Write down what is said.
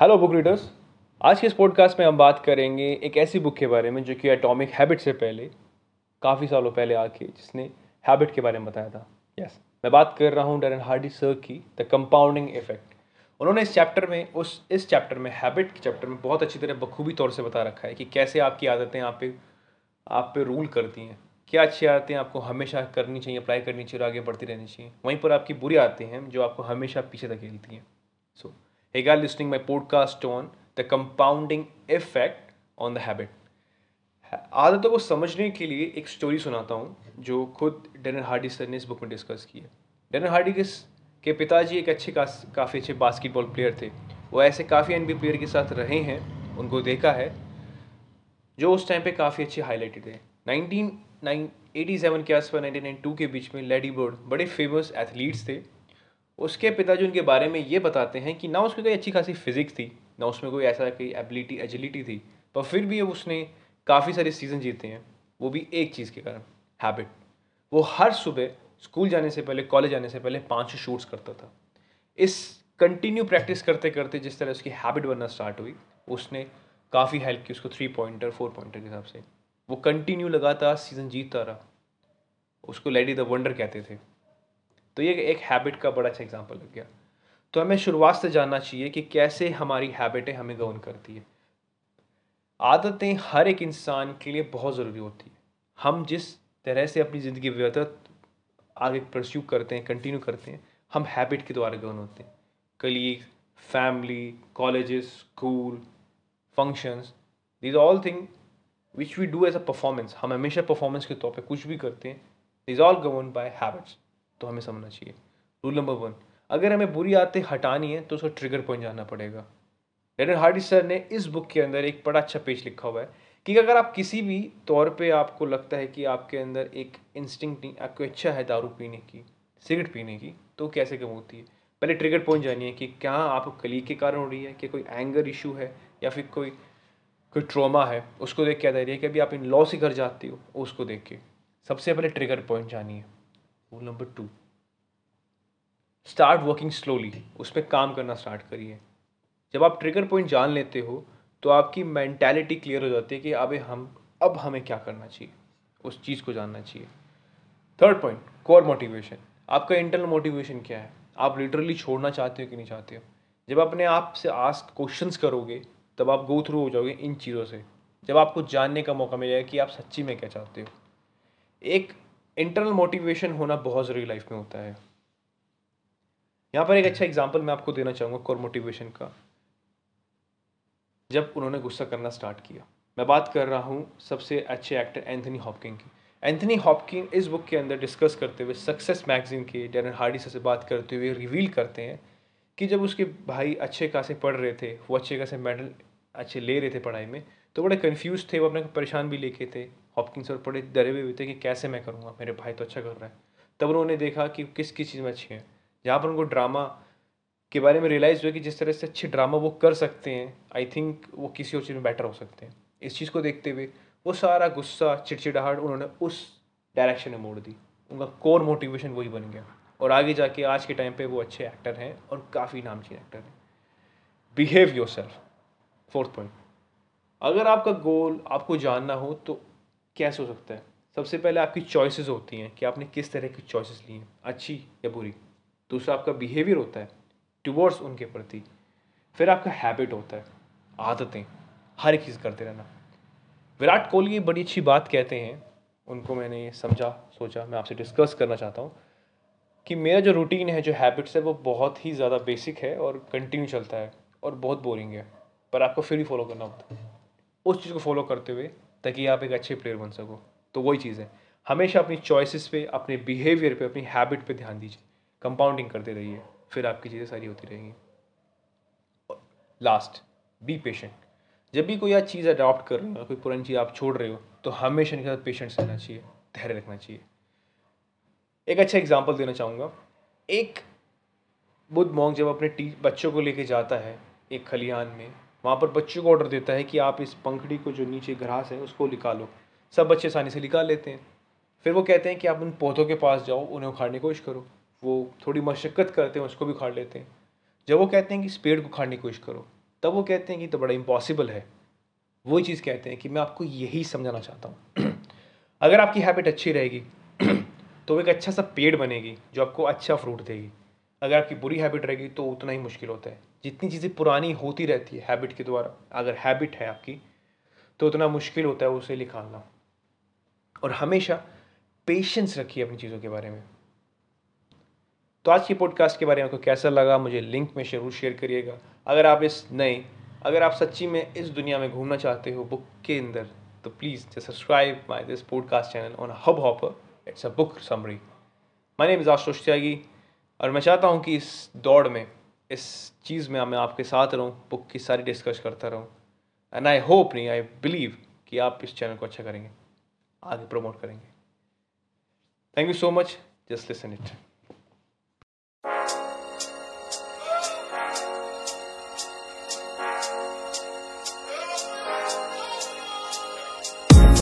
Hello book readers आज के इस पॉडकास्ट में हम बात करेंगे एक ऐसी बुक के बारे में जो कि एटॉमिक हैबिट से पहले काफ़ी सालों पहले आके जिसने हैबिट के बारे में बताया था। Yes yes. मैं बात कर रहा हूँ डरन हार्डी सर की द कंपाउंडिंग इफ़ेक्ट उन्होंने इस चैप्टर में उस इस चैप्टर में हैबिट के चैप्टर में बहुत अच्छी तरह बखूबी तौर से बता रखा है कि कैसे आपकी आदतें आप पे आप पे रूल करती हैं। क्या अच्छी आदतें आपको हमेशा करनी चाहिए अप्लाई करनी चाहिए और आगे बढ़ती रहनी चाहिए। वहीं पर आपकी बुरी आदतें हैं जो आपको हमेशा पीछे धकेलती हैं। सो so, Hey guys, listening my podcast on the compounding effect on the habit. आदतों को समझने के लिए एक स्टोरी सुनाता हूँ जो खुद डेनर हार्डी सर ने इस बुक में डिस्कस की है। डेनर हार्डी के के पिताजी एक अच्छे काफ़ी अच्छे बास्केटबॉल प्लेयर थे। वो ऐसे काफ़ी एनबी प्लेयर के साथ रहे हैं उनको देखा है जो उस टाइम पे काफ़ी अच्छे हाईलाइटेड थे। नाइनटीन नाइन एटी सेवन के आसपास नाइनटीन नाइन टू के बीच में लेडी बोर्ड बड़े फ़ेमस एथलीट्स थे। उसके पिताजी उनके बारे में ये बताते हैं कि ना उसमें कोई अच्छी खासी फिजिक्स थी, ना उसमें कोई ऐसा कोई एबिलिटी एजिलिटी थी, पर फिर भी उसने काफ़ी सारे सीज़न जीते हैं, वो भी एक चीज़ के कारण हैबिट वो हर सुबह स्कूल जाने से पहले कॉलेज जाने से पहले पाँच शूट्स करता था। इस कंटिन्यू प्रैक्टिस करते करते जिस तरह उसकी हैबिट बनना स्टार्ट हुई, उसने काफ़ी हेल्प की उसको थ्री पॉइंटर फोर पॉइंटर के हिसाब से। वो कंटिन्यू लगातार सीज़न जीतता रहा। उसको लेडी द वंडर कहते थे। तो ये एक हैबिट का बड़ा अच्छा एग्ज़ाम्पल लग गया। तो हमें शुरुआत से जानना चाहिए कि कैसे हमारी हैबिटें हमें गवर्न करती है। आदतें हर एक इंसान के लिए बहुत ज़रूरी होती है। हम जिस तरह से अपनी ज़िंदगी व्यतीत आगे परस्यू करते हैं कंटिन्यू करते हैं, हम हैबिट के द्वारा गवर्न होते हैं। Colleague family colleges school functions these all thing which we do as a performance हम हमेशा परफॉर्मेंस के तौर पे कुछ भी करते हैं is all govern by habits तो हमें समझना चाहिए। रूल नंबर वन अगर हमें बुरी आदतें हटानी है तो उसको ट्रिगर पॉइंट जानना पड़ेगा। लेकिन हार्डी सर ने इस बुक के अंदर एक बड़ा अच्छा पेज लिखा हुआ है कि अगर आप किसी भी तौर पे आपको लगता है कि आपके अंदर एक इंस्टिंक्ट नहीं, आपको इच्छा है दारू पीने की सिगरेट पीने की तो कैसे कम होती है? पहले ट्रिगर पॉइंट जानिए कि क्या आप कली के कारण हो रही है, कि कोई एंगर इशू है, या फिर कोई कोई ट्रोमा है, उसको देख के रही है कि अभी आप इन लॉ से घर जाती हो, उसको देख के। सबसे पहले ट्रिगर पॉइंट जानिए। Rule number two start working slowly उस पर काम करना स्टार्ट करिए। जब आप ट्रिगर पॉइंट जान लेते हो तो आपकी मैंटेलिटी क्लियर हो जाती है कि अब हम, अब हमें क्या करना चाहिए? उस चीज़ को जानना चाहिए। थर्ड पॉइंट कोर मोटिवेशन आपका इंटरनल मोटिवेशन क्या है? आप लिटरली छोड़ना चाहते हो कि नहीं चाहते हो? जब अपने आप से आस्क क्वेश्चंस करोगे, तब आप गो थ्रू हो जाओगे इन चीज़ों से। जब आपको जानने का मौका मिलेगा कि आप सच्ची में क्या चाहते हो। एक इंटरनल मोटिवेशन होना बहुत ज़रूरी लाइफ में होता है। यहाँ पर एक अच्छा एग्ज़ाम्पल मैं आपको देना चाहूँगा कोर मोटिवेशन का। जब उन्होंने गुस्सा करना स्टार्ट किया। मैं बात कर रहा हूँ सबसे अच्छे एक्टर एंथनी हॉपकिंग की। एंथनी हॉपकिंग इस बुक के अंदर डिस्कस करते हुए सक्सेस मैगजीन के डेरन हार्डी से बात करते हुए रिवील करते हैं कि जब उसके भाई अच्छे खासे पढ़ रहे थे, वो अच्छे खासे मेडल अच्छे ले रहे थे पढ़ाई में तो बड़े कन्फ्यूज़ थे, वो अपने को परेशान भी लेके थे। हॉपकिंस और बड़े डरे हुए थे कि कैसे मैं करूँगा? मेरे भाई तो अच्छा कर रहा है। तब उन्होंने देखा कि किस किस चीज़ में अच्छे हैं। जहाँ पर उनको ड्रामा के बारे में रियलाइज़ हुआ कि जिस तरह से अच्छे ड्रामा वो कर सकते हैं आई थिंक वो किसी और चीज़ में बेटर हो सकते हैं। इस चीज़ को देखते हुए वो सारा गुस्सा, चिड़चिड़ाहट उन्होंने उस डायरेक्शन में मोड़ दी। उनका कोर मोटिवेशन वही बन गया। और आगे जाके आज के टाइम पे वो अच्छे एक्टर हैं और काफ़ी नामचीन एक्टर हैं। Behave yourself fourth point अगर आपका गोल आपको जानना हो तो कैसे हो सकता है? सबसे पहले आपकी चॉइसेस होती हैं कि आपने किस तरह की चॉइसेस ली हैं, अच्छी या बुरी। दूसरा, आपका बिहेवियर होता है टूवर्ड्स उनके प्रति। फिर आपका हैबिट होता है, आदतें, हर एक चीज़ करते रहना। विराट कोहली बड़ी अच्छी बात कहते हैं, उनको मैंने ये समझा, सोचा, मैं आपसे डिस्कस करना चाहता हूँ कि मेरा जो रूटीन है, जो हैबिट्स है, वो बहुत ही ज़्यादा बेसिक है और कंटिन्यू चलता है और बहुत बोरिंग है। पर आपको फिर भी फॉलो करना होता है। उस चीज़ को फॉलो करते हुए ताकि आप एक अच्छे प्लेयर बन सको। तो वही चीज़ है। हमेशा अपनी चॉइसेस पे, अपने बिहेवियर पे, अपनी हैबिट पे ध्यान दीजिए। कंपाउंडिंग करते रहिए। फिर आपकी चीज़ें सारी होती रहेंगी। लास्ट बी पेशेंट जब भी कोई आप चीज़ अडॉप्ट कर रहे हो, कोई पुरानी चीज़ आप छोड़ रहे हो तो हमेशा इनके साथ पेशेंस रहना चाहिए, धैर्य रखना चाहिए। एक अच्छा एग्ज़ाम्पल देना चाहूँगा। एक बुद्ध मॉन्ग जब अपने टी, बच्चों को लेके जाता है, एक खलिहान में वहाँ पर बच्चों को ऑर्डर देता है कि आप इस पंखड़ी को जो नीचे घास है, उसको निकालो। सब बच्चे आसानी से निकाल लेते हैं। फिर वो कहते हैं कि आप उन पौधों के पास जाओ, उन्हें उखाड़ने की कोशिश करो। वो थोड़ी मशक्क़त करते हैं, उसको भी उखाड़ लेते हैं। जब वो कहते हैं कि इस पेड़ को उखाड़ने की कोशिश करो, तब वो कहते हैं कि तो बड़ा इम्पॉसिबल है। वही चीज़ कहते हैं कि मैं आपको यही समझाना चाहता हूँ। अगर आपकी हैबिट अच्छी रहेगी तो वो एक अच्छा सा पेड़ बनेगी, जो आपको अच्छा फ्रूट देगी। अगर आपकी बुरी हैबिट रहेगी तो उतना ही मुश्किल होता है। जितनी चीज़ें पुरानी होती रहती है हैबिट के द्वारा, अगर हैबिट है आपकी तो उतना मुश्किल होता है उसे निकालना और हमेशा पेशेंस रखिए अपनी चीज़ों के बारे में। तो आज की पॉडकास्ट के बारे में आपको कैसा लगा, मुझे लिंक में ज़रूर शेयर करिएगा। अगर आप इस नए, अगर आप सच्ची में इस दुनिया में घूमना चाहते हो बुक के अंदर तो please subscribe my this podcast channel on Hubhopper it's a book summary my name is Ashish Tyagi और मैं चाहता हूँ कि इस दौड़ में, इस चीज़ में मैं आपके साथ रहूँ बुक की सारी डिस्कस करता रहूँ। एंड आई होप नहीं आई बिलीव कि आप इस चैनल को अच्छा करेंगे, आगे प्रमोट करेंगे। Thank you so much just listen it